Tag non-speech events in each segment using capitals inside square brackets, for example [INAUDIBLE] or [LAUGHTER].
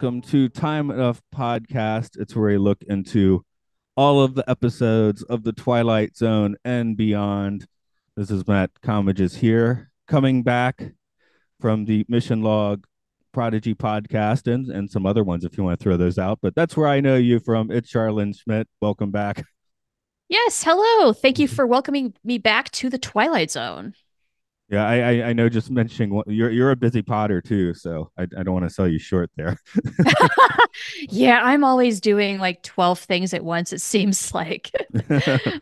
Welcome to Time Enough Podcast. It's where we look into all of the episodes of the Twilight Zone and beyond. This is Matt Comages here, coming back from the Mission Log Prodigy podcast and, and some other ones if you want to throw those out. But that's where I know you from. It's Charlynn Schmiedt. Welcome back. Yes, hello. Thank you for welcoming me back to the Twilight Zone. Yeah, I, I, I know. Just mentioning you're you're a busy potter too, so I, I don't want to sell you short there. [LAUGHS] [LAUGHS] yeah, I'm always doing like twelve things at once. It seems [LAUGHS] like.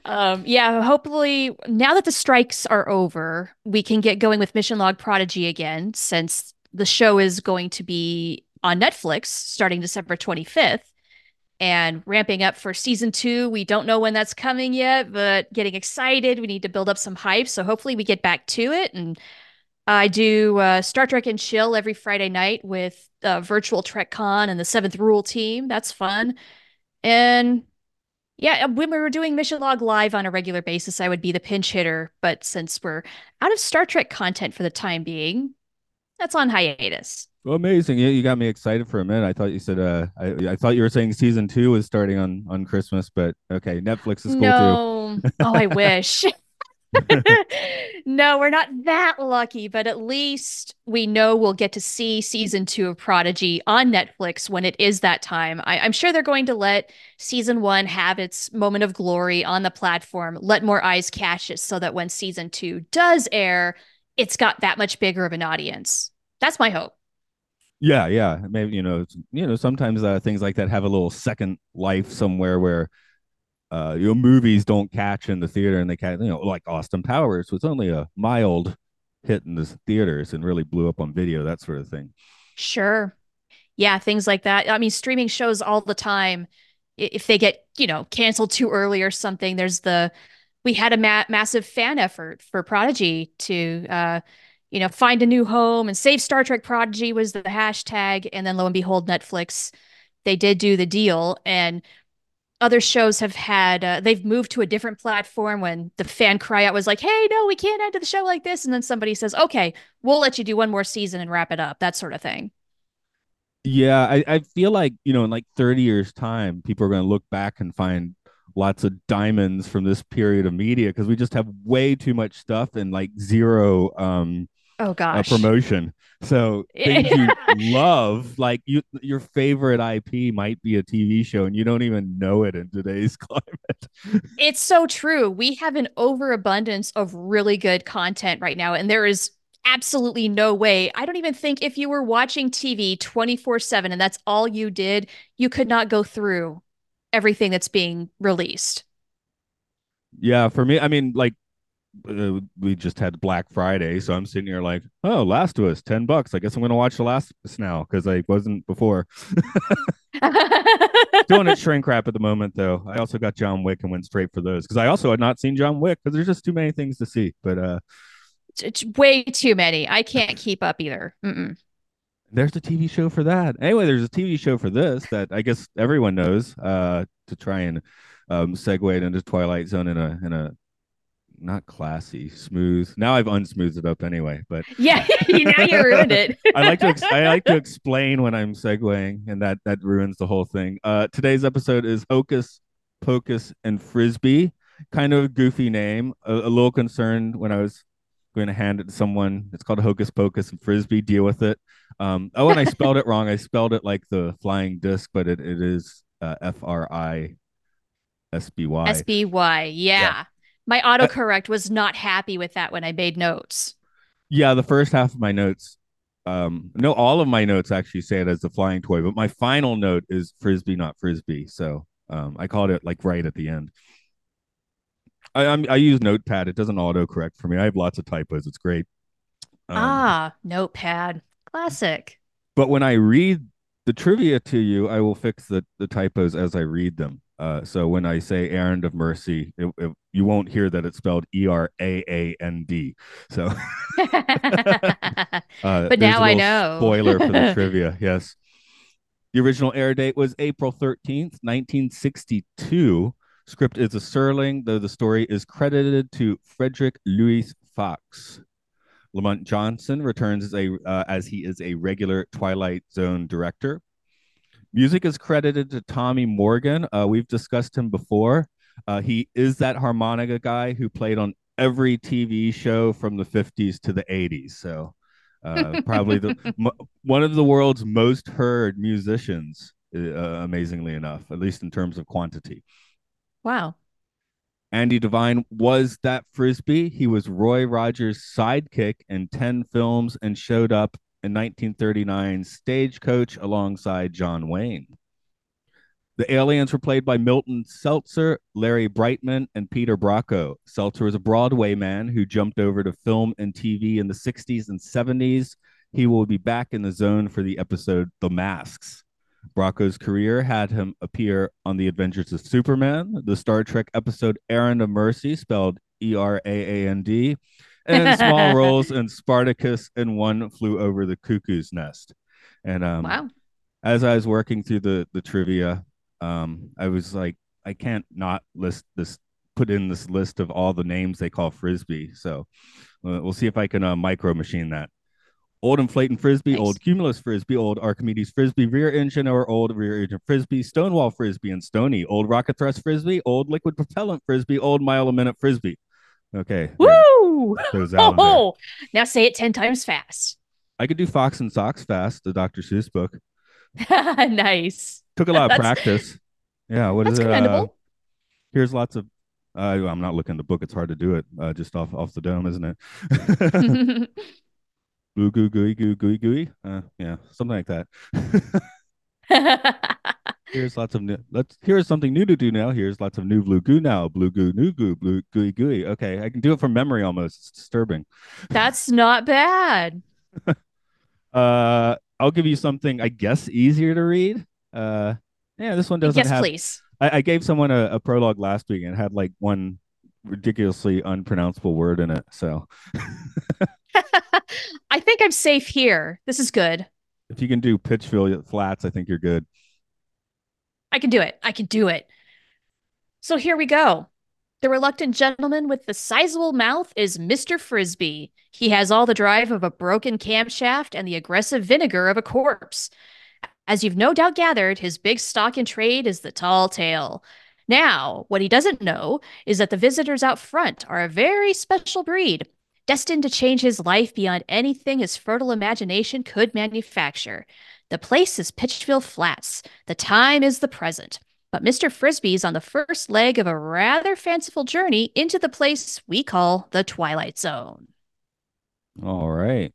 um, yeah, hopefully now that the strikes are over, we can get going with Mission Log Prodigy again, since the show is going to be on Netflix starting December 25th and ramping up for season two. We don't know when that's coming yet, but getting excited. We need to build up some hype. So hopefully we get back to it. And I do uh, Star Trek and Chill every Friday night with uh, Virtual Trek Con and the Seventh Rule team. That's fun. And yeah, when we were doing Mission Log Live on a regular basis, I would be the pinch hitter. But since we're out of Star Trek content for the time being, that's on hiatus. Amazing! Yeah, you got me excited for a minute. I thought you said uh, I, I thought you were saying season two was starting on on Christmas, but okay, Netflix is cool no. too. oh, I wish. [LAUGHS] no, we're not that lucky, but at least we know we'll get to see season two of Prodigy on Netflix when it is that time. I, am sure they're going to let season one have its moment of glory on the platform, let more eyes catch it so that when season two does air, it's got that much bigger of an audience. That's my hope. Yeah, yeah. Maybe you know, you know, sometimes uh, things like that have a little second life somewhere where uh you know movies don't catch in the theater and they catch you know like Austin Powers was only a mild hit in the theaters and really blew up on video that sort of thing. Sure. Yeah, things like that. I mean, streaming shows all the time if they get, you know, canceled too early or something, there's the we had a ma- massive fan effort for Prodigy to uh you know, find a new home and save Star Trek Prodigy was the hashtag. And then lo and behold, Netflix, they did do the deal. And other shows have had, uh, they've moved to a different platform when the fan cry out was like, hey, no, we can't end the show like this. And then somebody says, okay, we'll let you do one more season and wrap it up, that sort of thing. Yeah, I, I feel like, you know, in like 30 years' time, people are going to look back and find lots of diamonds from this period of media because we just have way too much stuff and like zero um oh gosh. a promotion. So [LAUGHS] things you love like you your favorite ip might be a tv show and you don't even know it in today's [LAUGHS] climate. It's so true. We have an overabundance of really good content right now and there is absolutely no way. I don't even think if you were watching tv 24 7 and that's all you did you could not go through everything that's being released. Yeah for me i mean like uh, we just had Black Friday, so I'm sitting here like, oh, Last of Us, ten bucks. I guess I'm gonna watch The Last of Us now because I wasn't before. [LAUGHS] Doing a shrink wrap at the moment though. I also got John Wick and went straight for those because I also had not seen John Wick because there's just too many things to see. But uh, it's way too many. I can't keep up either. Mm-mm. There's a TV show for that. Anyway, there's a TV show for this that I guess everyone knows. Uh, to try and um, segue it into Twilight Zone in a in a not classy, smooth. Now I've unsmoothed it up anyway, but [LAUGHS] yeah, [LAUGHS] now you ruined it. [LAUGHS] I like to ex- I like to explain when I'm segueing, and that that ruins the whole thing. Uh, today's episode is Hocus Pocus and Frisby. Kind of a goofy name. A, a little concerned when I was going to hand it to someone. It's called Hocus Pocus and Frisby. Deal with it. Um, oh, and I spelled it wrong. I spelled it like the flying disc, but it, it is uh, F R I S B Y. S B Y. Yeah. My autocorrect was not happy with that when I made notes. Yeah, the first half of my notes, um, no, all of my notes actually say it as the flying toy, but my final note is frisbee, not frisbee. So Um, I called it like right at the end. I I'm, I use Notepad. It doesn't auto correct for me. I have lots of typos. It's great. Um, ah, Notepad, classic. But when I read the trivia to you, I will fix the the typos as I read them. Uh, so when I say errand of mercy, it, it, you won't hear that it's spelled E R A A N D. So, [LAUGHS] uh, but now I know. Spoiler for the [LAUGHS] trivia. Yes. The original air date was April 13th, 1962. Script is a Serling, though the story is credited to Frederick Louis Fox. Lamont Johnson returns as a uh, as he is a regular Twilight Zone director. Music is credited to Tommy Morgan. Uh, we've discussed him before. Uh, he is that harmonica guy who played on every TV show from the 50s to the 80s. So, uh, [LAUGHS] probably the m- one of the world's most heard musicians, uh, amazingly enough, at least in terms of quantity. Wow. Andy Devine was that Frisby. He was Roy Rogers' sidekick in 10 films and showed up in 1939 Stagecoach alongside John Wayne. The aliens were played by Milton Selzer, Larry Breitman, and Peter Brocco. Seltzer was a Broadway man who jumped over to film and TV in the 60s and 70s. He will be back in the zone for the episode The Masks. Brocco's career had him appear on The Adventures of Superman, the Star Trek episode Errand of Mercy, spelled E R A A N D, and small [LAUGHS] roles in Spartacus and One Flew Over the Cuckoo's Nest. And um, wow. as I was working through the the trivia, um, I was like, I can't not list this, put in this list of all the names they call Frisby. So uh, we'll see if I can uh, micro machine that. Old inflating Frisby, nice. old cumulus Frisby, old Archimedes Frisby, rear engine or old rear engine Frisby, stonewall Frisby and stony, old rocket thrust Frisby, old liquid propellant Frisby, old mile a minute Frisby. Okay. Woo! [LAUGHS] Oh, now say it 10 times fast. I could do Fox in Socks fast, the Dr. Seuss book. [LAUGHS] nice. Took a lot of practice. Yeah. What is it? Uh, here's lots of. Uh, I'm not looking at the book. It's hard to do it uh, just off off the dome, isn't it? Blue [LAUGHS] goo gooey goo gooey gooey. Uh, yeah, something like that. Here's lots of new. Let's here's something new to do now. Here's lots of new blue goo now. Blue goo, new goo, blue gooey gooey. Okay, I can do it from memory almost. It's disturbing. That's not bad. [LAUGHS] uh, I'll give you something I guess easier to read. Uh, yeah, this one doesn't yes, have. please. I, I gave someone a, a prologue last week and had like one ridiculously unpronounceable word in it. So [LAUGHS] I think I'm safe here. This is good. If you can do Pitchville flats, I think you're good. I can do it. I can do it. So here we go. The reluctant gentleman with the sizable mouth is Mr. Frisby. He has all the drive of a broken camshaft and the aggressive vinegar of a corpse. As you've no doubt gathered, his big stock in trade is the tall tale. Now, what he doesn't know is that the visitors out front are a very special breed, destined to change his life beyond anything his fertile imagination could manufacture. The place is Pitchville Flats. The time is the present. But Mr. Frisby is on the first leg of a rather fanciful journey into the place we call the Twilight Zone. All right.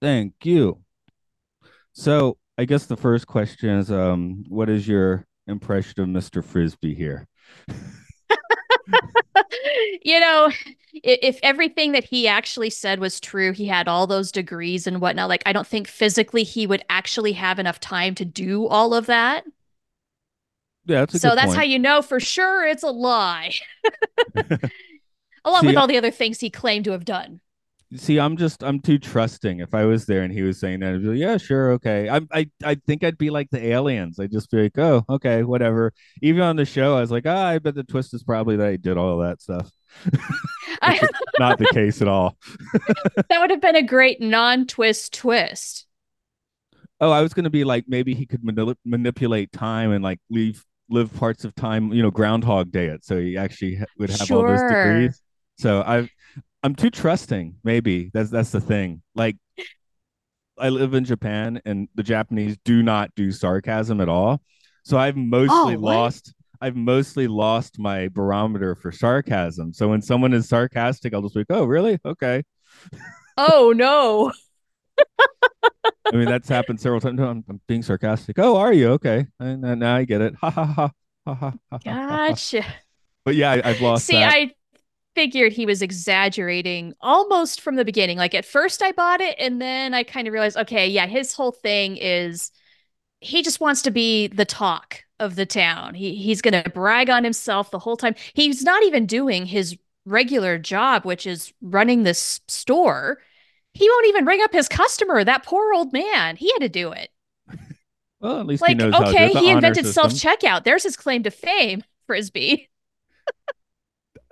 Thank you. So, I guess the first question is um what is your impression of Mr. Frisby here? [LAUGHS] [LAUGHS] you know, if everything that he actually said was true, he had all those degrees and whatnot. Like, I don't think physically he would actually have enough time to do all of that. Yeah, so that's point. how you know for sure it's a lie. [LAUGHS] [LAUGHS] Along See, with all the other things he claimed to have done. See, I'm just I'm too trusting. If I was there and he was saying that, I'd be like, yeah, sure, okay. I I I think I'd be like the aliens. I'd just be like, oh, okay, whatever. Even on the show, I was like, ah, oh, I bet the twist is probably that I did all that stuff. not the case at all. [LAUGHS] that would have been a great non-twist twist. Oh, I was gonna be like maybe he could manip- manipulate time and like leave live parts of time, you know, Groundhog Day it, so he actually would have sure. all those degrees. So I've I'm too trusting. Maybe that's that's the thing. Like, I live in Japan, and the Japanese do not do sarcasm at all. So I've mostly oh, lost. I've mostly lost my barometer for sarcasm. So when someone is sarcastic, I'll just be like, "Oh, really? Okay." Oh no. [LAUGHS] I mean, that's happened several times. No, I'm, I'm, being sarcastic. Oh, are you okay? And, now I get it. [LAUGHS] Ha ha ha. Gotcha. But yeah, I, have lost. See, that. I figured he was exaggerating almost from the beginning. Like at first, I bought it, and then I kind of realized, okay, yeah, his whole thing is he just wants to be the talk of the town. He he's gonna brag on himself the whole time. He's not even doing his regular job, which is running this store. He won't even ring up his customer. That poor old man. He had to do it. [LAUGHS] Well, at least like, he knows okay, how to he invented self checkout. There's his claim to fame, Frisby. [LAUGHS]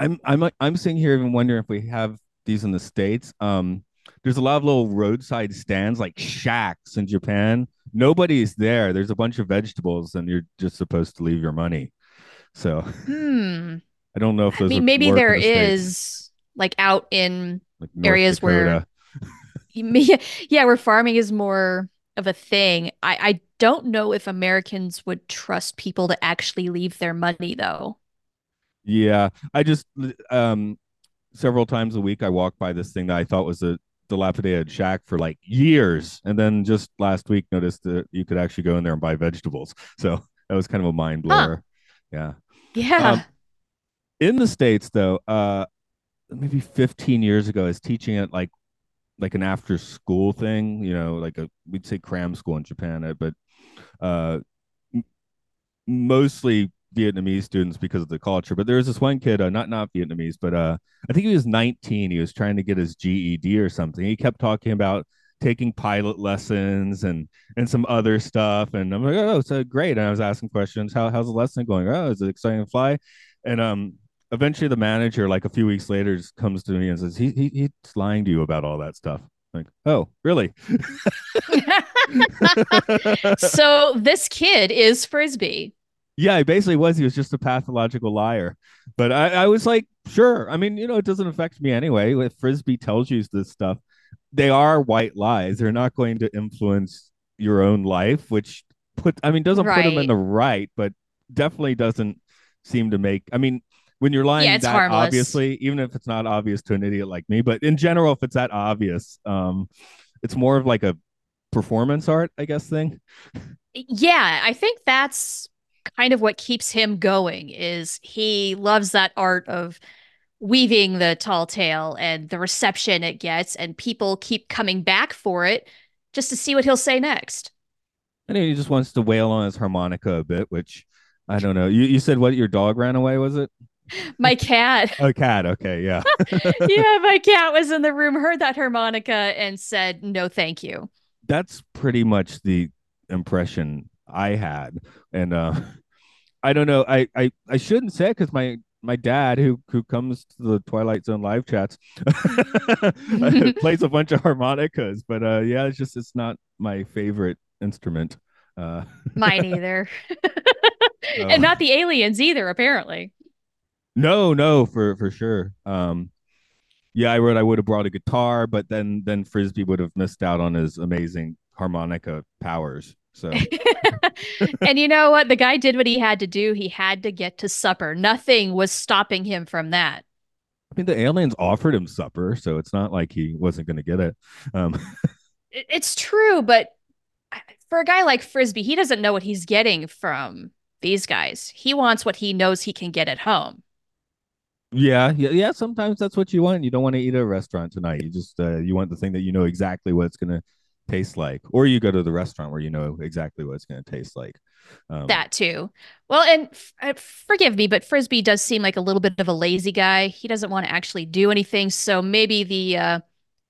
I'm I'm I'm sitting here even wondering if we have these in the states. Um, there's a lot of little roadside stands like shacks in Japan. Nobody's there. There's a bunch of vegetables, and you're just supposed to leave your money. So, hmm. I don't know if those. I mean, maybe there the is like out in like areas Dakota. [LAUGHS] where, yeah, where farming is more of a thing. I I don't know if Americans would trust people to actually leave their money though. Yeah, I just um several times a week I walk by this thing that I thought was a dilapidated shack for like years, and then just last week noticed that you could actually go in there and buy vegetables. So that was kind of a mind blower. Huh. Yeah. Yeah. Um, in the states, though, uh, maybe 15 years ago, I was teaching at like like an after school thing. You know, like a we'd say cram school in Japan, but uh, mostly Vietnamese students because of the culture. But there was this one kid, uh, not not Vietnamese, but uh, I think he was 19. He was trying to get his GED or something. He kept talking about taking pilot lessons and and some other stuff. And I'm like, oh, so great. And I was asking questions. How how's the lesson going? Oh, is it exciting to fly? And um, eventually the manager, like a few weeks later, just comes to me and says, he, he he's lying to you about all that stuff. Like, oh, really? [LAUGHS] so this kid is Frisby. Yeah, he basically was. He was just a pathological liar. But I, I was like, sure. I mean, you know, it doesn't affect me anyway. If Frisby tells you this stuff, they are white lies. They're not going to influence your own life, which put I mean doesn't right. put them in the right, but definitely doesn't seem to make I mean when you're lying yeah, that harmless. obviously, even if it's not obvious to an idiot like me, but in general, if it's that obvious, um, it's more of like a performance art, I guess, thing. Yeah, I think that's kind of what keeps him going is he loves that art of weaving the tall tale and the reception it gets and people keep coming back for it just to see what he'll say next. And he just wants to wail on his harmonica a bit, which I don't know. You you said what your dog ran away, was it? [LAUGHS] My cat. [LAUGHS] A cat, okay, yeah. [LAUGHS] yeah, my cat was in the room, heard that harmonica and said no thank you. That's pretty much the impression I had. And uh [LAUGHS] I don't know. I I, I shouldn't say because my my dad who who comes to the Twilight Zone live chats [LAUGHS] plays a bunch of harmonicas, but uh yeah, it's just it's not my favorite instrument. Uh [LAUGHS] mine either. and not the aliens either, apparently. No, no, for for sure. Um yeah, I wrote I would have brought a guitar, but then then Frisby would have missed out on his amazing harmonica powers. So, [LAUGHS] and you know what? The guy did what he had to do. He had to get to supper. Nothing was stopping him from that. I mean, the aliens offered him supper, so it's not like he wasn't going to get it. Um, [LAUGHS] it's true, but for a guy like Frisby, he doesn't know what he's getting from these guys. He wants what he knows he can get at home. Yeah, yeah, yeah. Sometimes that's what you want. You don't want to eat at a restaurant tonight. You just uh, you want the thing that you know exactly what it's going to taste like or you go to the restaurant where you know exactly what it's going to taste like. Um, that too. Well and f- uh, forgive me but Frisby does seem like a little bit of a lazy guy. He doesn't want to actually do anything so maybe the uh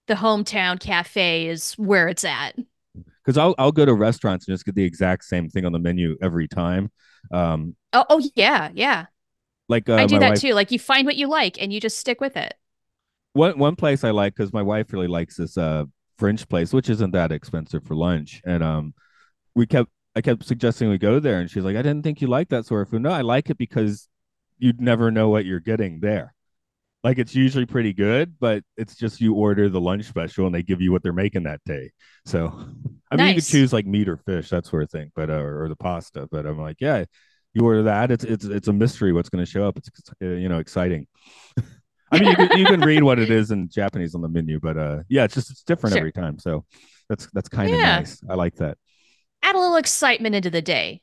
the hometown cafe is where it's at. Because I'll, I'll go to restaurants and just get the exact same thing on the menu every time. Um oh, oh yeah yeah. like uh, i do that wife... too like you find what you like and you just stick with it. One one place i like because my wife really likes this uh French place, which isn't that expensive for lunch. And um, we kept I kept suggesting we go there, and she's like, "I didn't think you like that sort of food." No, I like it because you'd never know what you're getting there. Like it's usually pretty good, but it's just you order the lunch special and they give you what they're making that day. So, [LAUGHS] I mean, nice. you could choose like meat or fish, that sort of thing, but uh, or the pasta. But I'm like, yeah, you order that. It's it's it's a mystery what's going to show up. It's uh, you know exciting. [LAUGHS] I mean, you can, you can [LAUGHS] read what it is in Japanese on the menu, but uh, yeah, it's just it's different sure. every time. So that's that's kind of yeah. nice. I like that. Add a little excitement into the day.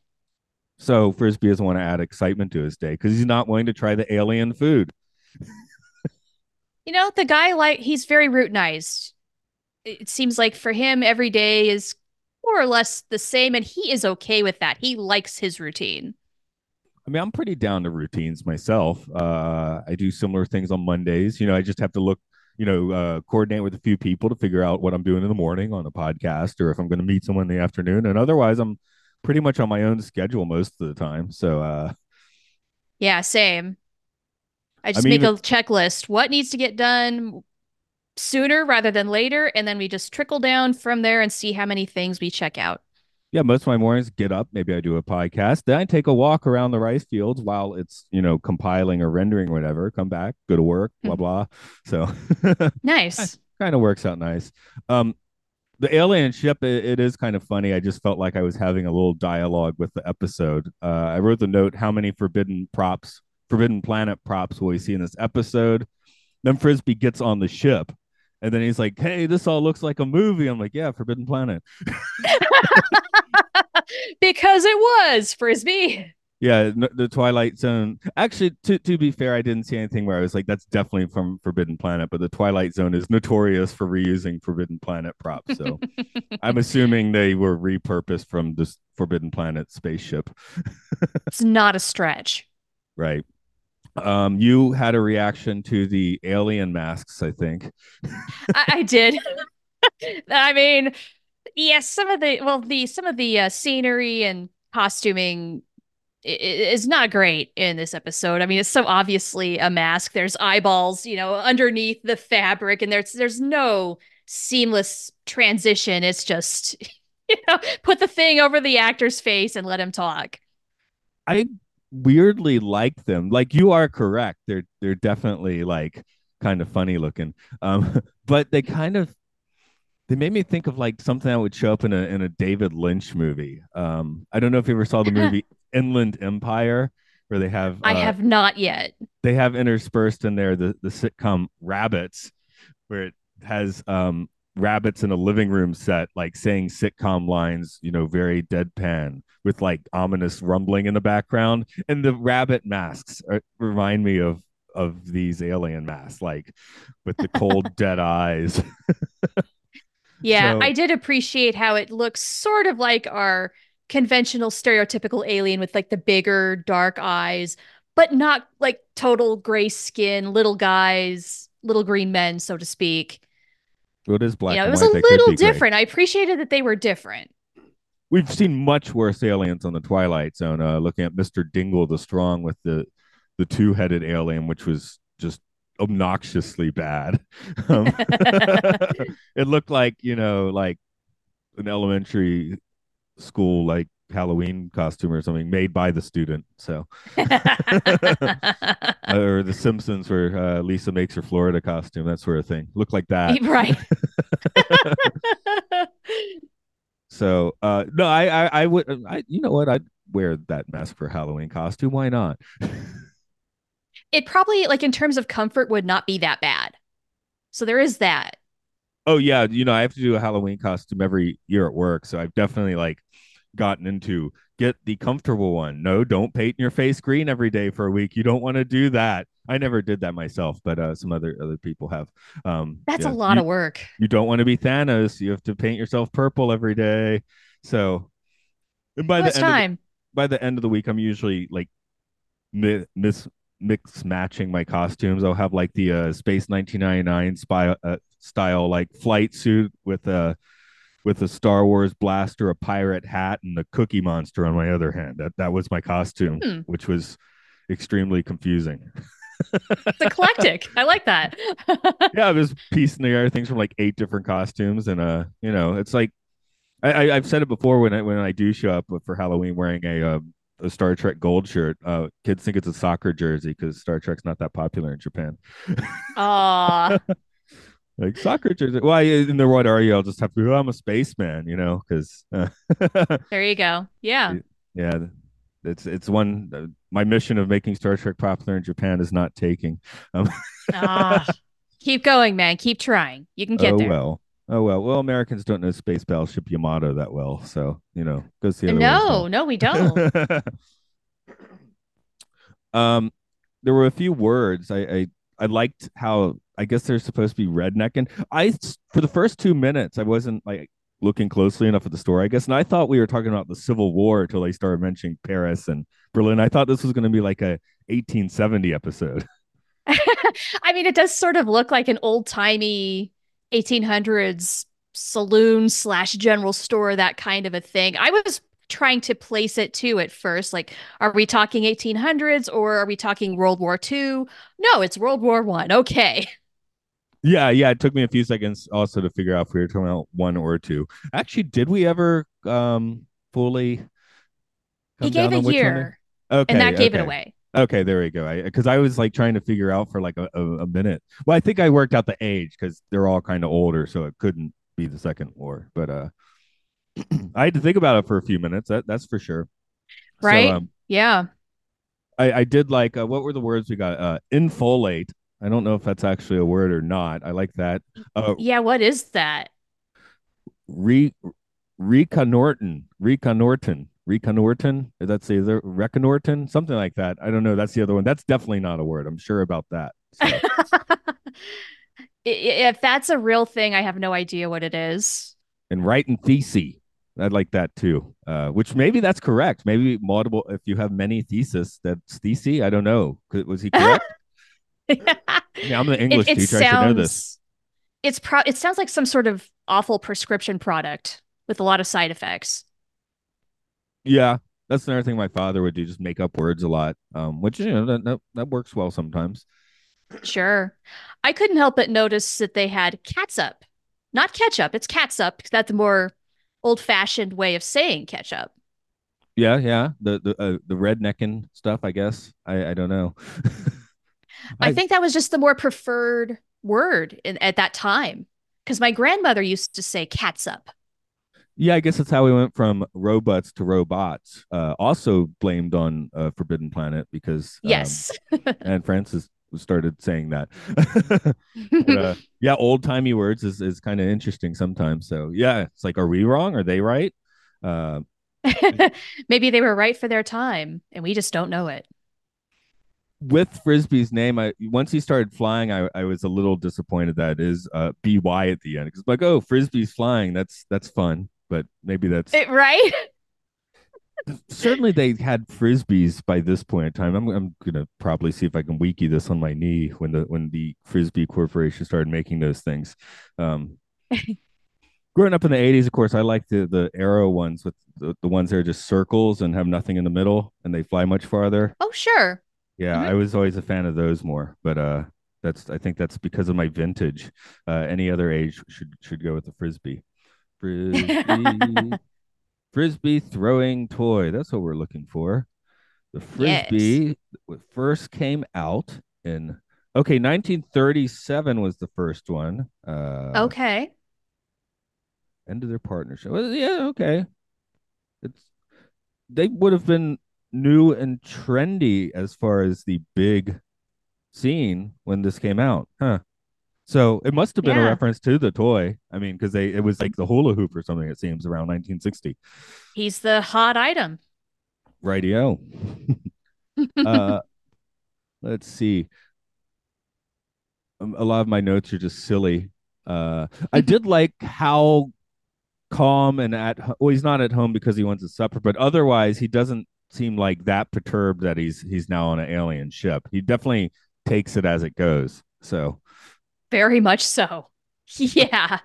So Frisby doesn't want to add excitement to his day because he's not willing to try the alien food. [LAUGHS] You know, the guy like he's very routinized. It seems like for him every day is more or less the same and he is okay with that. He likes his routine. I mean, I'm pretty down to routines myself. Uh, I do similar things on Mondays. You know, I just have to look, you know, uh, coordinate with a few people to figure out what I'm doing in the morning on a podcast or if I'm going to meet someone in the afternoon. And otherwise, I'm pretty much on my own schedule most of the time. So, uh, yeah, same. I just I mean, make a checklist. What needs to get done sooner rather than later, and then we just trickle down from there and see how many things we check out. Yeah, most of my mornings get up, maybe I do a podcast, then I take a walk around the rice fields while it's, you know, compiling or rendering or whatever, come back, go to work, blah hmm. blah. So [LAUGHS] nice. kind of works out nice. Um the alien ship it, it is kind of funny i just felt like i was having a little dialogue with the episode uh, i wrote the note how many forbidden props forbidden planet props will we see in this episode then Frisby gets on the ship and then he's like, "Hey, this all looks like a movie." I'm like, "Yeah, Forbidden Planet." [LAUGHS] [LAUGHS] because it was Frisby. Yeah, the Twilight Zone. Actually, to to be fair, I didn't see anything where I was like, "That's definitely from Forbidden Planet." But the Twilight Zone is notorious for reusing Forbidden Planet props, so [LAUGHS] I'm assuming they were repurposed from this Forbidden Planet spaceship. [LAUGHS] it's not a stretch, right? Um, you had a reaction to the alien masks, I think. I, I did. I mean, yes, some of the well, the some of the uh, scenery and costuming is not great in this episode. I mean, it's so obviously a mask. There's eyeballs, you know, underneath the fabric, and there's there's no seamless transition. It's just [LAUGHS] you know, put the thing over the actor's face and let him talk. I weirdly like them. Like you are correct. They're they're definitely like kind of funny looking. Um, [LAUGHS] but they kind of they made me think of like something that would show up in a in a David Lynch movie. Um, I don't know if you ever saw the movie Inland Empire, where they have. I uh, have not yet. They have interspersed in there the the sitcom Rabbits, where it has um rabbits in a living room set, like saying sitcom lines, you know, very deadpan with like ominous rumbling in the background. And the rabbit masks are, remind me of of these alien masks, like with the cold [LAUGHS] dead eyes. [LAUGHS] yeah, so, I did appreciate how it looks sort of like our conventional stereotypical alien with like the bigger dark eyes, but not like total gray skin, little guys, little green men, so to speak. It is black. Yeah, it was a little different. I appreciated that they were different. We've seen much worse aliens on the Twilight Zone. Uh, looking at Mister Dingle the Strong with the the two headed alien, which was just obnoxiously bad. [LAUGHS] Um, [LAUGHS] it looked like you know, like an elementary school like Halloween costume or something made by the student. So, [LAUGHS] or The Simpsons where uh, Lisa makes her Florida costume, that sort of thing. Look like that, right? so, uh, no, I, I, I would, I, you know what, I'd wear that mask for Halloween costume. Why not? It probably, like in terms of comfort, would not be that bad. So there is that. Oh yeah, you know I have to do a Halloween costume every year at work, so I've definitely like gotten into get the comfortable one. No, don't paint your face green every day for a week. You don't want to do that. I never did that myself, but uh, some other other people have. Um, That's yeah, a lot you, of work. You don't want to be Thanos. You have to paint yourself purple every day. So, and by the end time? Of the, by the end of the week, I'm usually like mi- miss mix matching my costumes. I'll have like the uh, Space 1999 spy uh, style like flight suit with a with a Star Wars blaster, a pirate hat, and the Cookie Monster on my other hand. That that was my costume, hmm. which was extremely confusing. it's eclectic. I like that. [LAUGHS] yeah, I was piecing together things from like eight different costumes, and uh, you know, it's like I, I have said it before when I when I do show up for Halloween wearing a uh, a Star Trek gold shirt. Uh, kids think it's a soccer jersey because Star Trek's not that popular in Japan. Ah [LAUGHS] like soccer jersey. Why in the what are you? I'll just have to. Oh, I'm a spaceman, you know, because. Uh, [LAUGHS] there you go. Yeah. Yeah, it's it's one. Uh, my mission of making Star Trek popular in Japan is not taking. Um, [LAUGHS] ah, keep going, man. Keep trying. You can get oh, there. well. Oh well, well Americans don't know Space Battleship Yamato that well, so you know, go see it. No, no, we don't. [LAUGHS] um, there were a few words I, I I liked how I guess they're supposed to be redneck, and I for the first two minutes I wasn't like looking closely enough at the story, I guess, and I thought we were talking about the Civil War until they started mentioning Paris and Berlin. I thought this was going to be like a 1870 episode. [LAUGHS] I mean, it does sort of look like an old timey 1800s saloon slash general store, that kind of a thing. I was trying to place it too at first. Like, are we talking 1800s or are we talking World War II? No, it's World War One. Okay. [LAUGHS] Yeah, yeah. It took me a few seconds also to figure out if we were talking about one or two. Actually, did we ever um fully? He gave a year. Okay, and that gave okay. it away. Okay, there we go. Because I, I, was like trying to figure out for like a, a, a minute. Well, I think I worked out the age because they're all kind of older, so it couldn't be the second war. But uh, [CLEARS THROAT] I had to think about it for a few minutes. That that's for sure. Right. So, um, yeah. I, I did like uh, what were the words we got? Uh, infolate. I don't know if that's actually a word or not. I like that. Uh, yeah. What is that? Re reconnorton. Reconnorton. Reconnorton. That's either reconnorton, something like that. I don't know. That's the other one. That's definitely not a word. I'm sure about that. So. [LAUGHS] if that's a real thing, I have no idea what it is. And writing thesis. I'd like that too. Uh, which maybe that's correct. Maybe multiple. If you have many thesis, that's thesis. I don't know. Was he correct? [LAUGHS] yeah. yeah, I'm an English it, it teacher. Sounds, I should know this. It's pro. It sounds like some sort of awful prescription product with a lot of side effects. Yeah, that's another thing my father would do, just make up words a lot, um, which you know that, that, that works well sometimes. Sure, I couldn't help but notice that they had catsup, not ketchup. It's catsup. Because that's the more old-fashioned way of saying ketchup. Yeah, yeah, the the uh, the rednecking stuff. I guess I I don't know. [LAUGHS] I, I think that was just the more preferred word in, at that time because my grandmother used to say catsup. Yeah, I guess that's how we went from robots to robots. Uh, also blamed on uh, Forbidden Planet because um, yes, [LAUGHS] and Francis started saying that. [LAUGHS] but, uh, [LAUGHS] yeah, old timey words is is kind of interesting sometimes. So yeah, it's like, are we wrong? Are they right? Uh, Maybe they were right for their time, and we just don't know it. With Frisby's name, I once he started flying, I, I was a little disappointed that is uh, by at the end because like, oh, Frisby's flying. That's that's fun but maybe that's it, right. [LAUGHS] certainly they had frisbees by this point in time. I'm I'm gonna probably see if I can wiki this on my knee when the when the frisbee corporation started making those things. Um, [LAUGHS] growing up in the 80s, of course, I like the the arrow ones with the, the ones that are just circles and have nothing in the middle and they fly much farther. Oh, sure. Yeah, mm-hmm. I was always a fan of those more, but uh that's I think that's because of my vintage. Uh, any other age should should go with the frisbee. Frisbee. [LAUGHS] frisbee throwing toy. That's what we're looking for. The frisbee yes. first came out in okay, 1937 was the first one. Uh, okay. End of their partnership. Well, yeah, okay. It's they would have been new and trendy as far as the big scene when this came out, huh? So it must have been yeah. a reference to the toy. I mean, because they it was like the hula hoop or something. It seems around 1960. He's the hot item. Radio. [LAUGHS] uh, let's see. Um, a lot of my notes are just silly. Uh, I did [LAUGHS] like how calm and at well, he's not at home because he wants a supper, but otherwise he doesn't seem like that perturbed that he's he's now on an alien ship. He definitely takes it as it goes. So very much so. [LAUGHS] Yeah.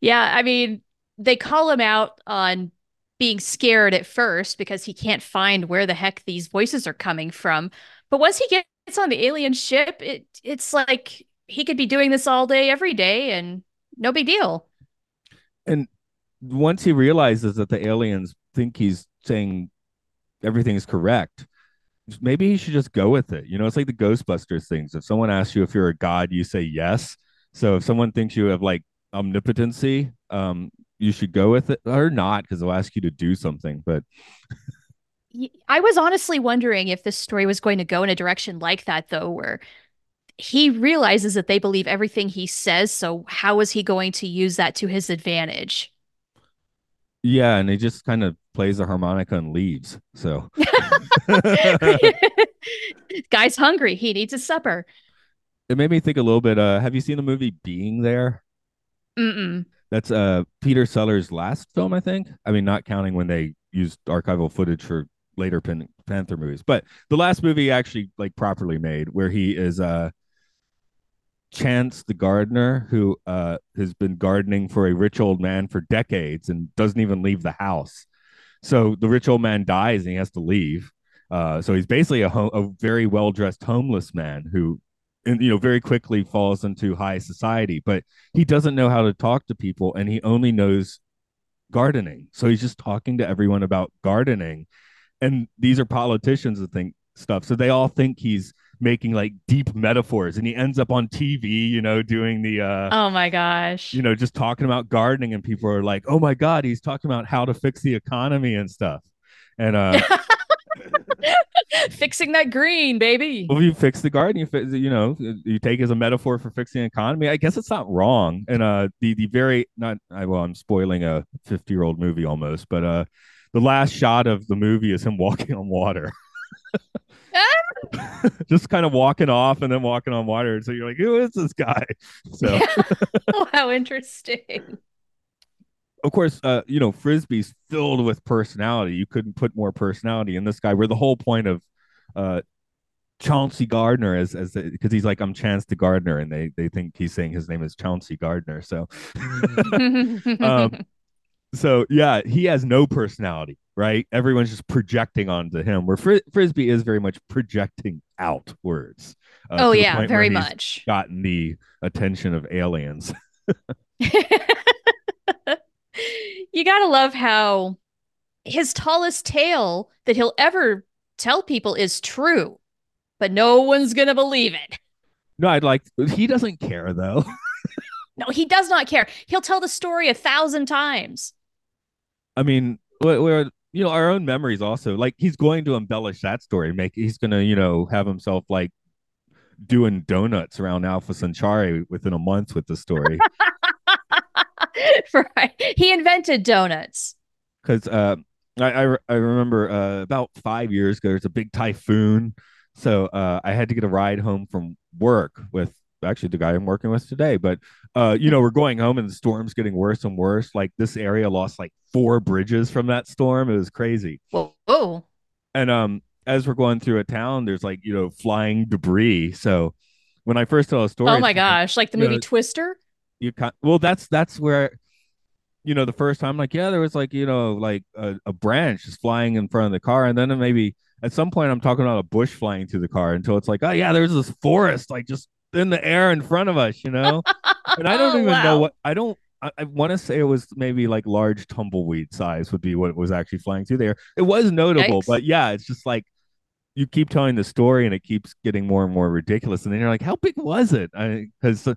yeah. I mean, they call him out on being scared at first because he can't find where the heck these voices are coming from. But once he gets on the alien ship, it it's like he could be doing this all day, every day, and no big deal. And once he realizes that the aliens think he's saying everything is correct, maybe he should just go with it. You know, it's like the Ghostbusters things. If someone asks you if you're a god, you say yes. So if someone thinks you have like omnipotency, um, you should go with it or not because they'll ask you to do something. But I was honestly wondering if this story was going to go in a direction like that, though, where he realizes that they believe everything he says. So how is he going to use that to his advantage? Yeah, and he just kind of plays the harmonica and leaves. So [LAUGHS] [LAUGHS] guy's hungry. He needs a supper. It made me think a little bit. Uh, have you seen the movie Being There? Mm-mm. That's uh Peter Sellers' last film, I think. I mean, not counting when they used archival footage for later Pan- Panther movies, but the last movie actually like properly made, where he is uh Chance the gardener who uh has been gardening for a rich old man for decades and doesn't even leave the house. So the rich old man dies and he has to leave. Uh, so he's basically a, ho- a very well dressed homeless man who you know very quickly falls into high society but he doesn't know how to talk to people and he only knows gardening. So he's just talking to everyone about gardening. And these are politicians and think stuff. So they all think he's making like deep metaphors and he ends up on tv you know doing the uh oh my gosh you know just talking about gardening and people are like oh my god he's talking about how to fix the economy and stuff and uh [LAUGHS] fixing that green, baby. Well, you fix the garden, you fix, you know, you take as a metaphor for fixing the economy. I guess it's not wrong. And uh, the the very not, I, well, I'm spoiling a 50 year old movie almost, but uh, the last shot of the movie is him walking on water. [LAUGHS] [LAUGHS] just kind of walking off and then walking on water. So you're like, who is this guy? [LAUGHS] So, oh, how [LAUGHS] interesting of course, uh, you know, Frisby's filled with personality. You couldn't put more personality in this guy. Where the whole point of uh, Chauncey Gardiner as as because he's like I'm Chance the Gardener, and they they think he's saying his name is Chauncey Gardiner. So, um, so yeah, he has no personality, right? Everyone's just projecting onto him. Where Fr- Frisby is very much projecting outwards. Uh, oh yeah, very much gotten the attention of aliens [LAUGHS] [LAUGHS] you gotta love how his tallest tale that he'll ever tell people is true, but no one's gonna believe it. No, I'd like he doesn't care though. [LAUGHS] no, he does not care. He'll tell the story a thousand times. I mean, we're, you know our own memories also like he's going to embellish that story. Make he's gonna you know have himself like doing donuts around Alpha Centauri within a month with the story. [LAUGHS] right. He invented donuts. Because uh, I, I, I remember uh, about five years ago, there's a big typhoon. So uh, I had to get a ride home from work with actually the guy I'm working with today. But uh, you know, we're going home and the storm's getting worse and worse. Like this area lost like four bridges from that storm. It was crazy. Whoa. And um, as we're going through a town, there's like you know flying debris. So when I first tell a story, oh my gosh, like the movie know, Twister you can well that's that's where you know the first time like yeah there was like you know like a, a branch just flying in front of the car and then maybe at some point i'm talking about a bush flying through the car until it's like oh yeah there's this forest like just in the air in front of us you know and i don't [LAUGHS] even wow. know what i don't I, I want to say it was maybe like large tumbleweed size would be what was actually flying through there. It was notable, Yikes. but yeah, it's just like you keep telling the story and it keeps getting more and more ridiculous. And then you're like, how big was it? Because someone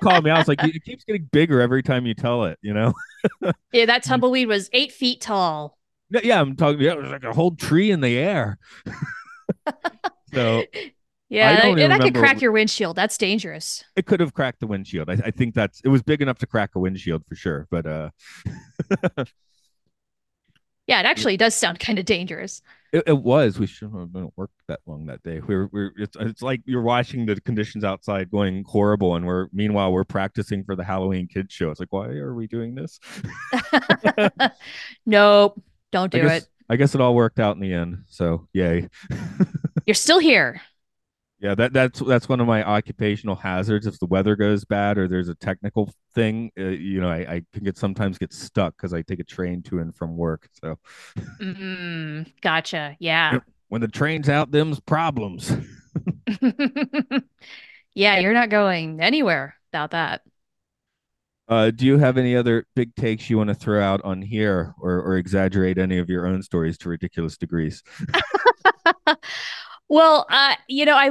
called me out. It's like, it keeps getting bigger every time you tell it, you know? [LAUGHS] yeah, that mm. tumbleweed was eight feet tall. Yeah, I'm talking, yeah, it was like a whole tree in the air. [LAUGHS] so. Yeah, and that could crack your windshield. That's dangerous. It could have cracked the windshield. I, I think that's it was big enough to crack a windshield for sure. But uh [LAUGHS] yeah, it actually does sound kind of dangerous. It, it, was. We shouldn't have been at work that long that day. We are we are it's, it's like you're watching the conditions outside going horrible, and we're meanwhile we're practicing for the Halloween kids show. It's like, why are we doing this? [LAUGHS] [LAUGHS] nope, don't do I guess, it. I guess it all worked out in the end. So yay. you're still here. Yeah, that that's that's one of my occupational hazards. If the weather goes bad or there's a technical thing, uh, you know, I, I can get sometimes get stuck because I take a train to and from work. So, mm, gotcha. Yeah. When the train's out, them's problems. [LAUGHS] yeah, you're not going anywhere without that. Uh, do you have any other big takes you want to throw out on here, or or exaggerate any of your own stories to ridiculous degrees? [LAUGHS] Well, uh, you know, I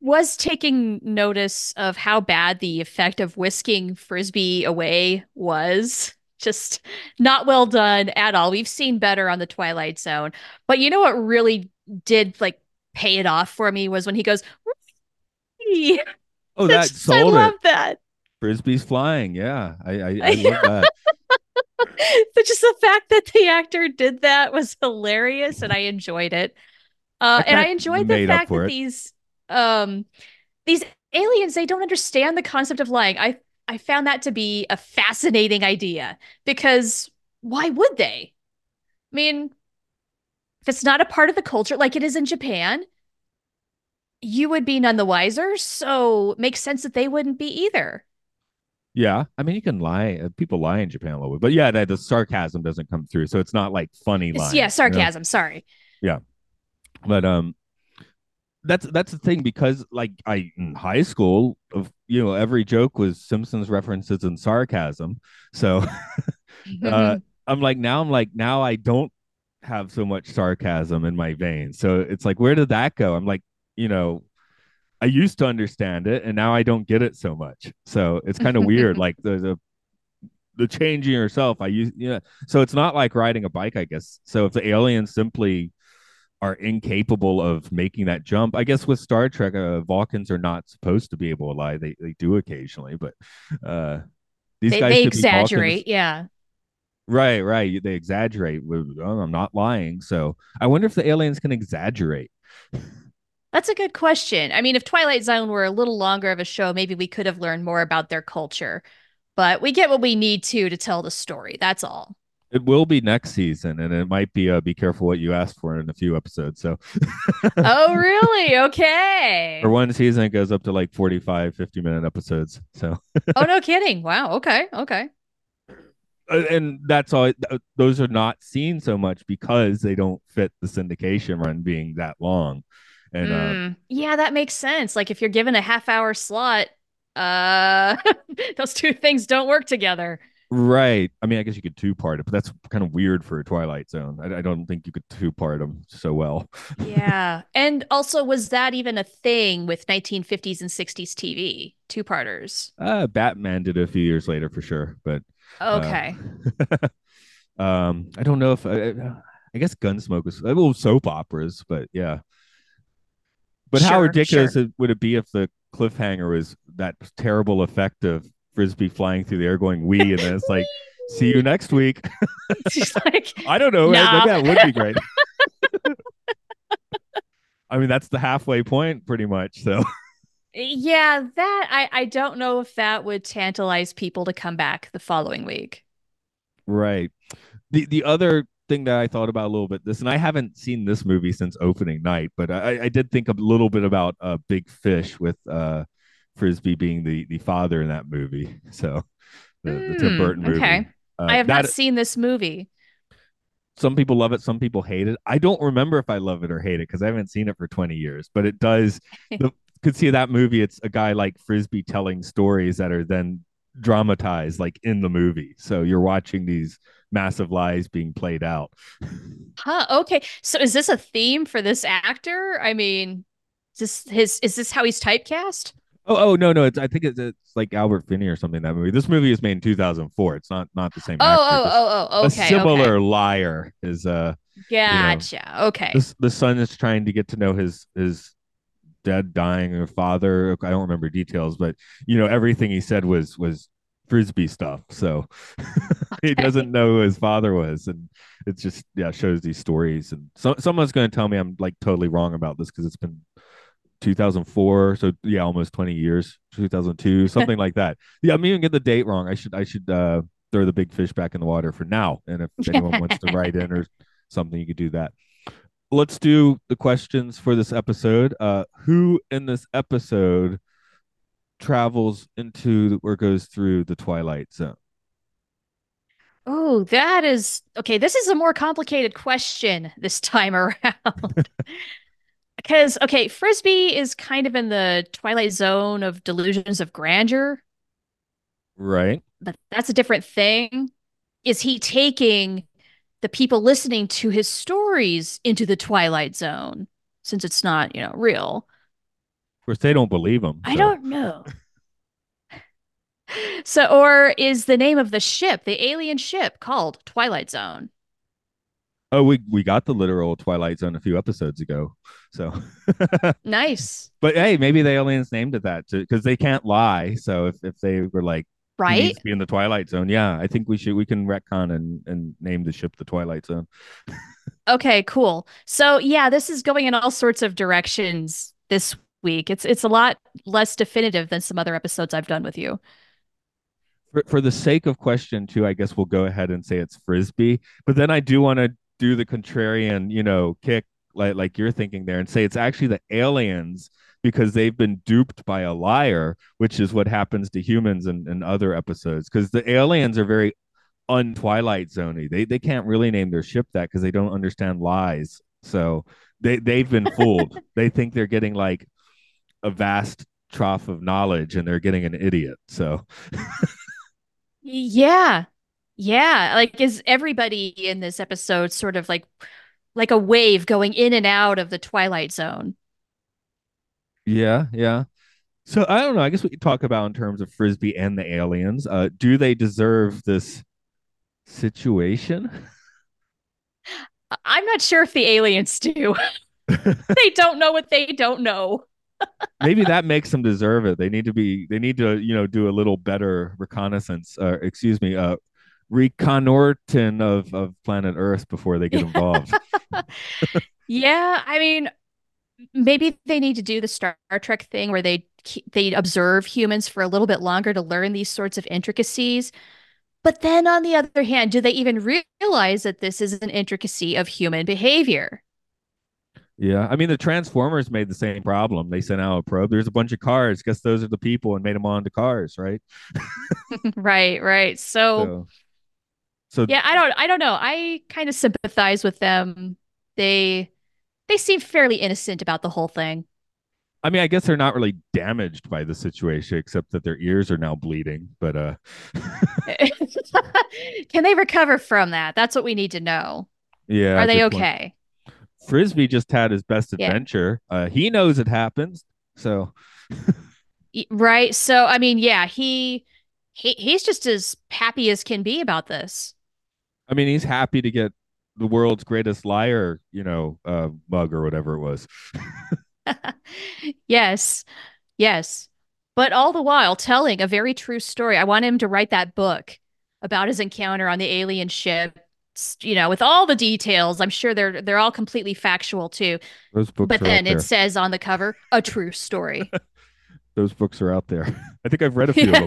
was taking notice of how bad the effect of whisking Frisby away was. Just not well done at all. We've seen better on the Twilight Zone. But you know what really did like pay it off for me was when he goes! Oh, [LAUGHS] that That's- I love it. that. Frisby's flying. Yeah, I I, I love [LAUGHS] that. But just the fact that the actor did that was hilarious and I enjoyed it. Uh, and I enjoyed the fact that it. these um these aliens they don't understand the concept of lying. I I found that to be a fascinating idea because why would they? I mean, if it's not a part of the culture like it is in Japan, you would be none the wiser. So it makes sense that they wouldn't be either. Yeah, I mean, you can lie. uh, People lie in Japan a little bit, but yeah, the, the sarcasm doesn't come through, so it's not like funny It's- lying. yeah, you know? sarcasm. Sorry. But um, that's that's the thing because like I in high school, of you know, every joke was Simpsons references and sarcasm. So [LAUGHS] uh, I'm like now I'm like now I don't have so much sarcasm in my veins. So it's like where did that go? I'm like you know. I used to understand it, and now I don't get it so much. So it's kind of weird. [LAUGHS] Like the, the the changing yourself. I use yeah. So it's not like riding a bike, I guess. So if the aliens simply are incapable of making that jump, I guess with Star Trek, uh, Vulcans are not supposed to be able to lie. They they do occasionally, but uh, these they, guys they exaggerate. Yeah. Right, right. They exaggerate. Oh, I'm not lying. So I wonder if the aliens can exaggerate. That's a good question. I mean, if Twilight Zone were a little longer of a show, maybe we could have learned more about their culture. But we get what we need to to tell the story. That's all. It will be next season, and it might be uh, be careful what you ask for in a few episodes. So oh, [LAUGHS] really? Okay. for one season, it goes up to like 45, 50 minute episodes. So oh, no [LAUGHS] kidding. Wow. Okay. Okay. Uh, and that's all those are not seen so much because they don't fit the syndication run being that long and uh, Mm, yeah, that makes sense. Like if you're given a half hour slot, uh [LAUGHS] those two things don't work together. Right i mean i guess you could two part it but that's kind of weird for a twilight zone i, I don't think you could two part them so well [LAUGHS] Yeah. and also was that even a thing with 1950s and 60s TV? Two-parters. uh batman did it a few years later for sure but uh, Okay. [LAUGHS] um i don't know if i, I guess gunsmoke was uh, well soap operas but yeah but how ridiculous sure. would it be if the cliffhanger was that terrible effect of Frisby flying through the air going wee and then it's like see you next week [LAUGHS] She's like, i don't know Nah. maybe that would be great [LAUGHS] i mean that's the halfway point pretty much so yeah, that I I don't know if that would tantalize people to come back the following week. Right. The the other thing that I thought about a little bit this, and I haven't seen this movie since opening night, but I, I did think a little bit about uh, Big Fish with uh, Frisby being the the father in that movie. [LAUGHS] So the, the Tim Hmm, Burton movie. okay. Uh, I have that, not seen this movie. Some people love it, some people hate it. I don't remember if I love it or hate it because I haven't seen it for twenty years. But it does. [LAUGHS] the could see that movie. It's a guy like Frisby telling stories that are then dramatized like in the movie. So you're watching these massive lies being played out. [LAUGHS] Huh, okay. So is this a theme for this actor? I mean, is this his is this how he's typecast? Oh, oh no, no. It's I think it's, it's like Albert Finney or something. That movie. This movie is made in 2004. It's not not the same. Oh, actor, oh, oh, oh, okay. a similar okay. liar is uh Gotcha. Okay. the, the son is trying to get to know his his dead dying or father. I don't remember details, but you know everything he said was was Frisby stuff. So [LAUGHS] he doesn't know who his father was, and it's just yeah shows these stories. And so someone's going to tell me I'm like totally wrong about this because it's been 2004 so yeah almost 20 years 2002 [LAUGHS] something like that. Yeah i'm even get the date wrong. I should i should uh throw the big fish back in the water for now. And if anyone wants to write in or [LAUGHS] something you could do that. Let's do the questions for this episode. Uh who in this episode travels into or goes through the twilight zone? Oh, that is okay. This is a more complicated question this time around. [LAUGHS] Because, okay, Frisby is kind of in the twilight zone of delusions of grandeur, right but that's a different thing. Is he taking the people listening to his stories into the twilight zone since it's not, you know, real? of course they don't believe him I don't know. [LAUGHS] So, or is the name of the ship, the alien ship, called Twilight Zone? Oh, we we got the literal Twilight Zone a few episodes ago. So [LAUGHS] nice. But hey, maybe the aliens named it that too, because they can't lie. So if, if they were like right be in the Twilight Zone, yeah, I think we should we can retcon and and name the ship the Twilight Zone. [LAUGHS] okay, cool. So yeah, this is going in all sorts of directions this week. It's it's a lot less definitive than some other episodes I've done with you. For, for the sake of question two, I guess we'll go ahead and say it's Frisby. But then I do want to do the contrarian, you know, kick like like you're thinking there and say it's actually the aliens because they've been duped by a liar, which is what happens to humans in, in other episodes. Because the aliens are very untwilight zoney. They they can't really name their ship that because they don't understand lies. So they they've been fooled. [LAUGHS] they think they're getting like a vast trough of knowledge and they're getting an idiot. So [LAUGHS] yeah yeah, like is everybody in this episode sort of like like a wave going in and out of the twilight zone? Yeah, yeah. So I don't know. I guess we could talk about in terms of Frisby and the aliens. Uh, do they deserve this situation? [LAUGHS] I'm not sure if the aliens do. [LAUGHS] they don't know what they don't know. [LAUGHS] Maybe that makes them deserve it. They need to be. They need to, you know, do a little better reconnaissance. Uh, excuse me. Uh, reconnoiting of of planet Earth before they get involved. [LAUGHS] [LAUGHS] yeah, I mean, maybe they need to do the Star Trek thing where they they observe humans for a little bit longer to learn these sorts of intricacies. But then on the other hand, do they even realize that this is an intricacy of human behavior? Yeah, I mean the Transformers made the same problem. They sent out a probe. There's a bunch of cars. Guess those are the people and made them onto cars, right? [LAUGHS] right, right. So, so so yeah, I don't I don't know. I kind of sympathize with them. They they seem fairly innocent about the whole thing. I mean, I guess they're not really damaged by the situation except that their ears are now bleeding, but uh [LAUGHS] Can they recover from that? That's what we need to know. Yeah. Are they okay? Frisby just had his best adventure. Yeah. Uh he knows it happens. So Right. So I mean, yeah, he he he's just as happy as can be about this. I mean, he's happy to get the world's greatest liar, you know, uh, mug or whatever it was. [LAUGHS] yes, yes. But all the while telling a very true story. I want him to write that book about his encounter on the alien ship. You know, with all the details, I'm sure they're they're all completely factual too. Those books, but then it says on the cover a true story. [LAUGHS] Those books are out there. [LAUGHS] I think I've read a few of them.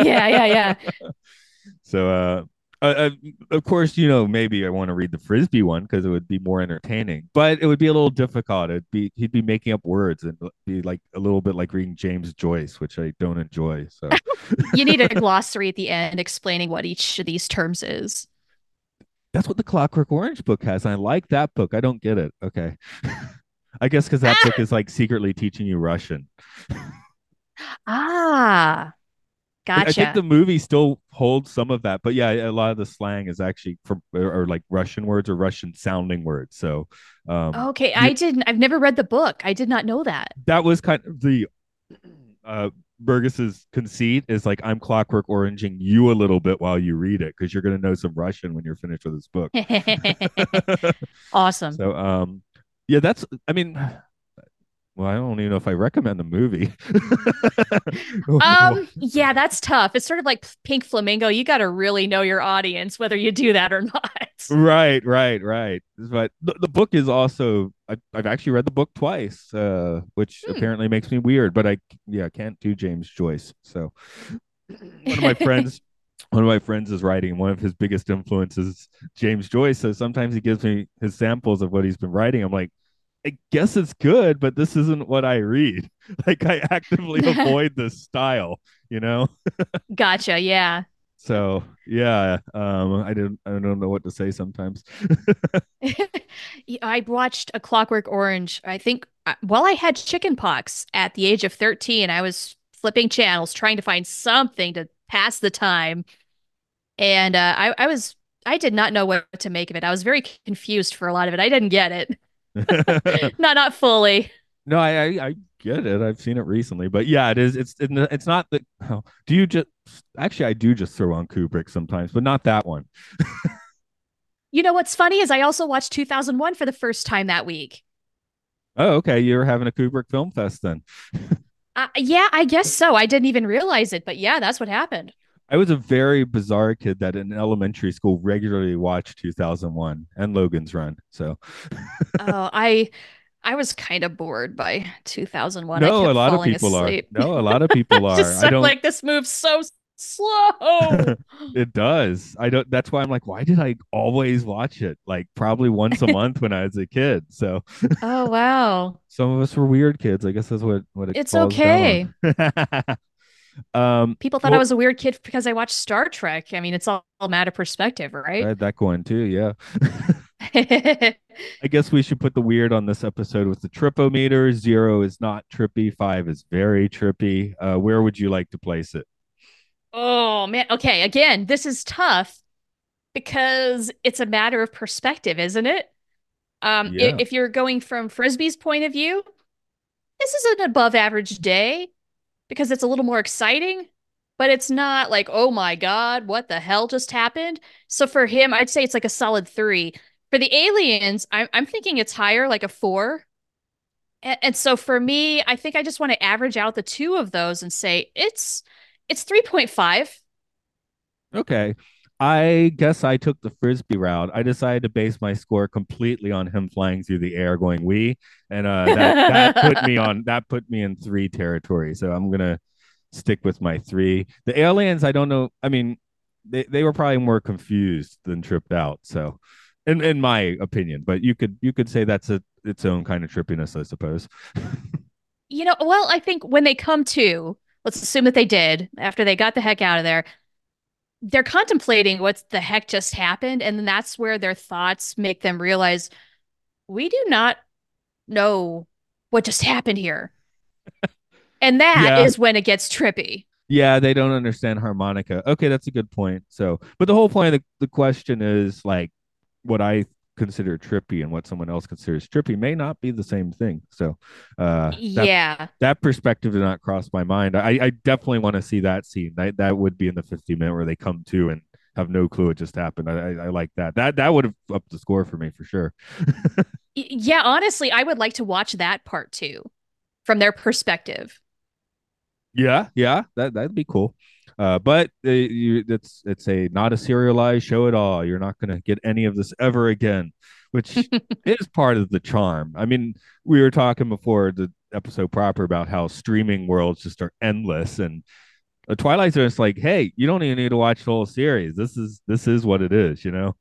yeah, yeah, yeah. So, uh, uh, of course, you know, maybe I want to read the Frisby one because it would be more entertaining, but it would be a little difficult. It'd be he'd be making up words and be like a little bit like reading James Joyce, which I don't enjoy. So [LAUGHS] you need a [LAUGHS] glossary at the end explaining what each of these terms is. That's what the Clockwork Orange book has. I like that book. I don't get it. Okay. [LAUGHS] I guess because that book is like secretly teaching you Russian. ah, Gotcha. I think the movie still holds some of that, but yeah, a lot of the slang is actually from or, or like Russian words or Russian sounding words. So, um, okay, you, I didn't. I've never read the book. I did not know that. That was kind of the uh, Burgess's conceit is like I'm clockwork oranging you a little bit while you read it because you're going to know some Russian when you're finished with this book. [LAUGHS] [LAUGHS] awesome. So, um, yeah, that's. I mean well, I don't even know if I recommend the movie. [LAUGHS] um, yeah, that's tough. It's sort of like Pink Flamingo. You got to really know your audience, whether you do that or not. [LAUGHS] right, right, right. But the, the book is also I, have actually read the book twice, uh, which hmm. apparently makes me weird. But I yeah can't do James Joyce. So one of my friends. [LAUGHS] One of my friends is writing. One of his biggest influences, James Joyce. So sometimes he gives me his samples of what he's been writing. I'm like, I guess it's good, but this isn't what I read. [LAUGHS] Like I actively [LAUGHS] avoid this style, you know? [LAUGHS] gotcha. Yeah. So yeah, um, I didn't I don't know what to say sometimes. I watched a Clockwork Orange. I think uh, while I had chicken pox at the age of 13, I was flipping channels trying to find something to pass the time. And uh, I, I was I did not know what to make of it. I was very confused for a lot of it. I didn't get it. [LAUGHS] not not fully. No, I, I, I get it. I've seen it recently, but yeah, it is. It's it's not that. Oh, do you just actually? I do just throw on Kubrick sometimes, but not that one. You know what's funny is I also watched 2001 for the first time that week. Oh, okay. You're having a Kubrick Film Fest then. [LAUGHS] Uh, yeah, I guess so. I didn't even realize it, but yeah, that's what happened. I was a very bizarre kid that in elementary school regularly watched 2001 and Logan's Run. So, [LAUGHS] oh, I I was kind of bored by 2001. No, a lot of people [LAUGHS] asleep. are. No, a lot of people are. Just I don't like this moves so slow. [LAUGHS] it does. I don't. That's why I'm like, why did I always watch it? Like probably once a month when I was a kid. So. oh wow. Some of us were weird kids. I guess that's what what it it's okay. Um, People thought well, I was a weird kid because I watched Star Trek. I mean, it's all a matter of perspective, right? I had that going too. Yeah. [LAUGHS] [LAUGHS] I guess we should put the weird on this episode with the tripometer. Zero is not trippy. Five is very trippy. Uh, where would you like to place it? Oh man. Okay. Again, this is tough because it's a matter of perspective, isn't it? Um, yeah. if you're going from Frisby's point of view, this is an above average day because it's a little more exciting, but it's not like, oh my God, what the hell just happened? So for him, I'd say it's like a solid three. For the aliens, I'm, I'm thinking it's higher, like a four. And, and so for me, I think I just want to average out the two of those and say it's it's 3.5. Okay. I guess I took the Frisby route. I decided to base my score completely on him flying through the air, going "we," and uh, that, that [LAUGHS] put me on that put me in three territory. So I'm gonna stick with my three. The aliens, I don't know. I mean, they, they were probably more confused than tripped out. So, in in my opinion, but you could you could say that's a its own kind of trippiness, I suppose. [LAUGHS] you know, well, I think when they come to, let's assume that they did after they got the heck out of there. They're contemplating what the heck just happened, and then that's where their thoughts make them realize we do not know what just happened here. [LAUGHS] and that yeah. is when it gets trippy. Yeah, they don't understand harmonica. Okay, that's a good point. So, but the whole point of the, the question is like what I consider trippy and what someone else considers trippy may not be the same thing. So, uh, that, yeah, that perspective did not cross my mind. I, I definitely want to see that scene. That that would be in the 50 minute where they come to and have no clue it just happened. I, I, I like that. That that would have upped the score for me for sure. [LAUGHS] yeah, honestly, I would like to watch that part too, from their perspective. Yeah, yeah, that that'd be cool. Uh, but uh, you, it's it's a not a serialized show at all. You're not going to get any of this ever again, which [LAUGHS] is part of the charm. I mean, we were talking before the episode proper about how streaming worlds just are endless, and a Twilight Zone is like, hey, you don't even need to watch the whole series. This is this is what it is, you know.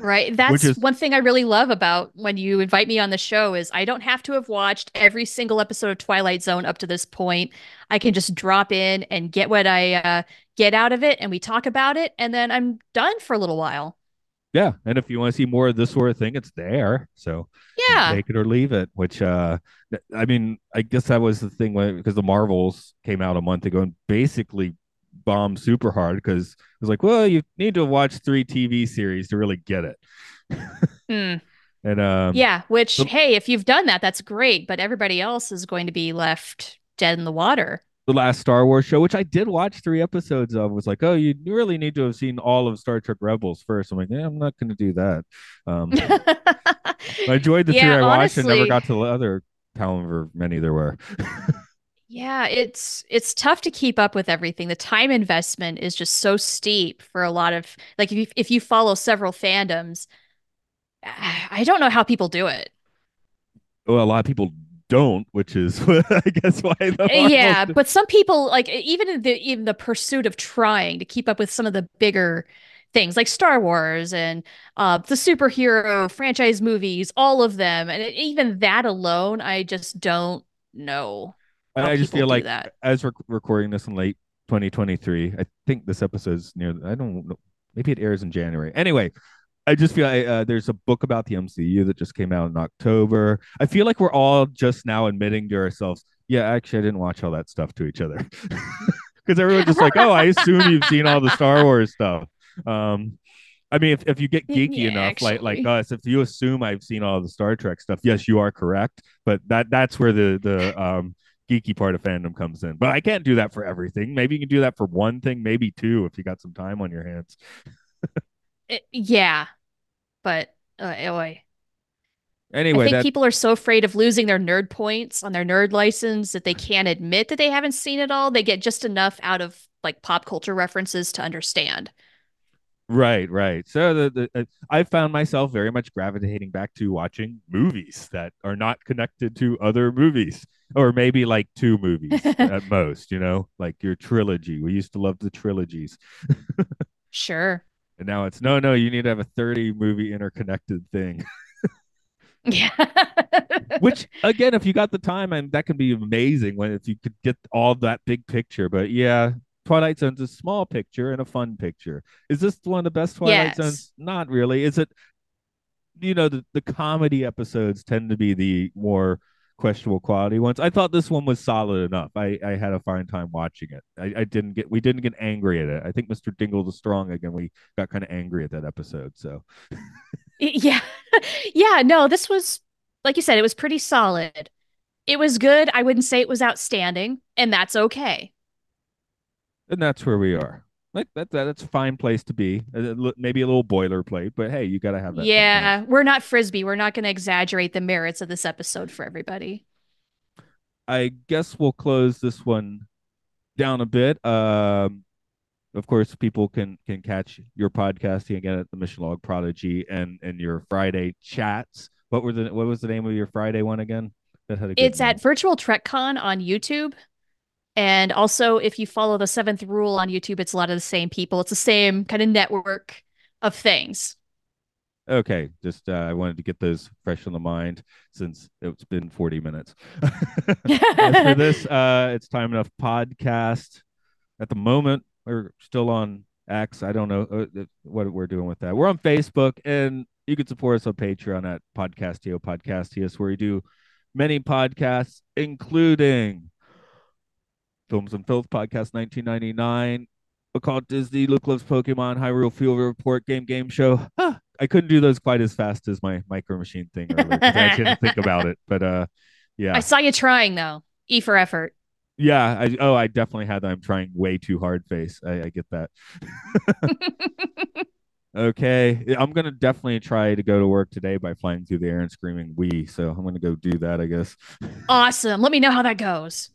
Right. [LAUGHS] That's is, one thing I really love about when you invite me on the show is I don't have to have watched every single episode of Twilight Zone up to this point. I can just drop in and get what I uh, get out of it, and we talk about it, and then I'm done for a little while. Yeah, and if you want to see more of this sort of thing, it's there. So yeah, take it or leave it. Which uh, I mean, I guess that was the thing when because the Marvels came out a month ago and basically bombed super hard because it was like, well, you need to watch three TV series to really get it. mm. [LAUGHS] And um, yeah, which hey, if you've done that, that's great. But everybody else is going to be left dead in the water the last Star Wars show, which I did watch three episodes of, was like, oh, you really need to have seen all of Star Trek Rebels first. I'm like, yeah, I'm not going to do that. Um, [LAUGHS] I enjoyed the yeah, three I watched honestly, and never got to the other however many there were. [LAUGHS] yeah, it's it's tough to keep up with everything. The time investment is just so steep for a lot of like if you, if you follow several fandoms, [SIGHS] I don't know how people do it. Well, a lot of people don't, which is [LAUGHS] I guess why the uh, yeah. But some people like even in the even the pursuit of trying to keep up with some of the bigger things like Star Wars and uh, the superhero franchise movies, all of them, and even that alone, I just don't know. I just feel like that. as we're recording this in late 2023, I think this episode's near. I don't know. Maybe it airs in January. Anyway, I just feel like uh, there's a book about the MCU that just came out in October. I feel like we're all just now admitting to ourselves, yeah, actually, I didn't watch all that stuff to each other [LAUGHS] because everyone's just like, oh, I assume you've seen all the Star Wars stuff. Um, I mean, if, if you get geeky yeah, enough, actually. like like us, if you assume I've seen all the Star Trek stuff, yes, you are correct. But that that's where the the um, geeky part of fandom comes in. But I can't do that for everything. Maybe you can do that for one thing, maybe two, if you got some time on your hands. it, yeah, but uh, boy. Anyway, I think that, people are so afraid of losing their nerd points on their nerd license that they can't admit that they haven't seen it all. They get just enough out of like pop culture references to understand. Right, right. So the, the uh, I found myself very much gravitating back to watching movies that are not connected to other movies, or maybe like two movies [LAUGHS] at most. You know, like your trilogy. We used to love the trilogies. [LAUGHS] sure. And now it's no, no. You need to have a thirty movie interconnected thing. [LAUGHS] yeah. [LAUGHS] Which again, if you got the time, and that can be amazing when if you could get all that big picture. But yeah, Twilight Zone's a small picture and a fun picture. Is this one of the best Twilight Yes. Zones? Not really. Is it? You know, the, the comedy episodes tend to be the more questionable quality ones. I thought this one was solid enough. I, I had a fine time watching it. I, I didn't get we didn't get angry at it. I think Mr. Dingle the Strong again. We got kind of angry at that episode. So Yeah. [LAUGHS] yeah, no, this was like you said, it was pretty solid. It was good. I wouldn't say it was outstanding, and that's okay. and that's where we are. Like that, that that's a fine place to be. Maybe a little boilerplate, but hey, you got to have that. Yeah, we're not Frisby. We're not going to exaggerate the merits of this episode for everybody. I guess we'll close this one down a bit. Um, of course, people can can catch your podcasting again at the Mission Log Prodigy and and your Friday chats. What were the what was the name of your Friday one again? That had a good It's name. at Virtual TrekCon on YouTube. And also, if you follow the seventh rule on YouTube, it's a lot of the same people. It's the same kind of network of things. Okay, just uh, I wanted to get those fresh on the mind since it's been 40 minutes. [LAUGHS] As for this, [LAUGHS] uh, it's time enough podcast. At the moment, we're still on X. I don't know uh, what we're doing with that. We're on Facebook, and you can support us on Patreon at Podcastio Podcastius, where we do many podcasts, including Films and Filth Podcast 1999, Occult Disney, Luke Loves Pokemon, Hyrule Field Report, Game Game Show. Ah, I couldn't do those quite as fast as my Micro Machine thing earlier I didn't [LAUGHS] think about it. But uh, yeah, I saw you trying, though. E for effort. yeah. I, oh, I definitely had that. I'm trying way too hard face. I, I get that. [LAUGHS] [LAUGHS] Okay, I'm gonna definitely try to go to work today by flying through the air and screaming "we." So I'm gonna go do that, I guess. awesome. Let me know how that goes.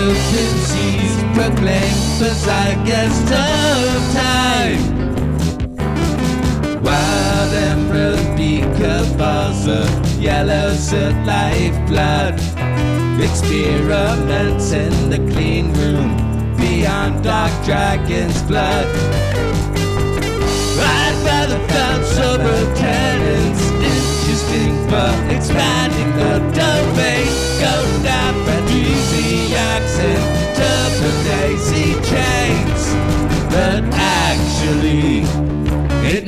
The seas proclaim the zeitgeist of time. Wild emerald beaker Vaza, yellow soot lifeblood. Experiments in the clean room beyond dark dragon's blood. I'd rather found sober tenants interesting but expanding the domain.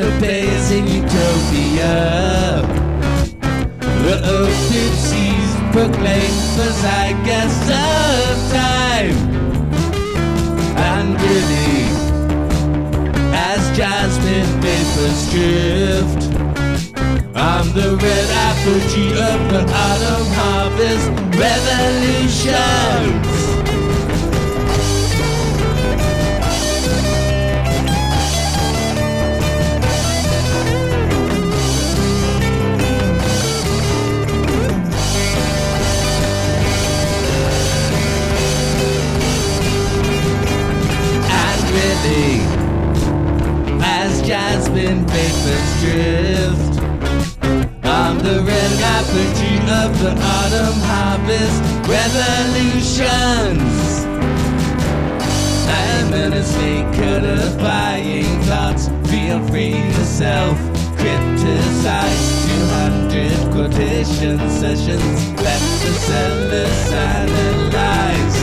Obeys in utopia. The seas proclaim the zeitgeist of time. And really, as jasmine vapors drift. I'm the red apogee of the autumn harvest revolutions. And as jasmine vapors drift. I'm the red apogee of the autumn harvest revolutions. I'm earnestly codifying thoughts. Feel free to self criticize. 200 quotation sessions. Let the sellers analyze.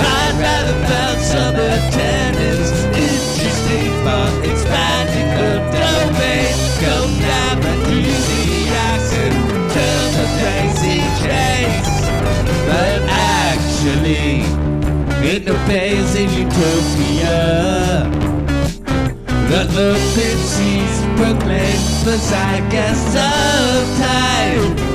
I'd rather found some attendance interesting but expanding the domain. Go now and easy accent, turn the daisy chase. But actually, no place in utopia that the pixies proclaim the zeitgeist of time.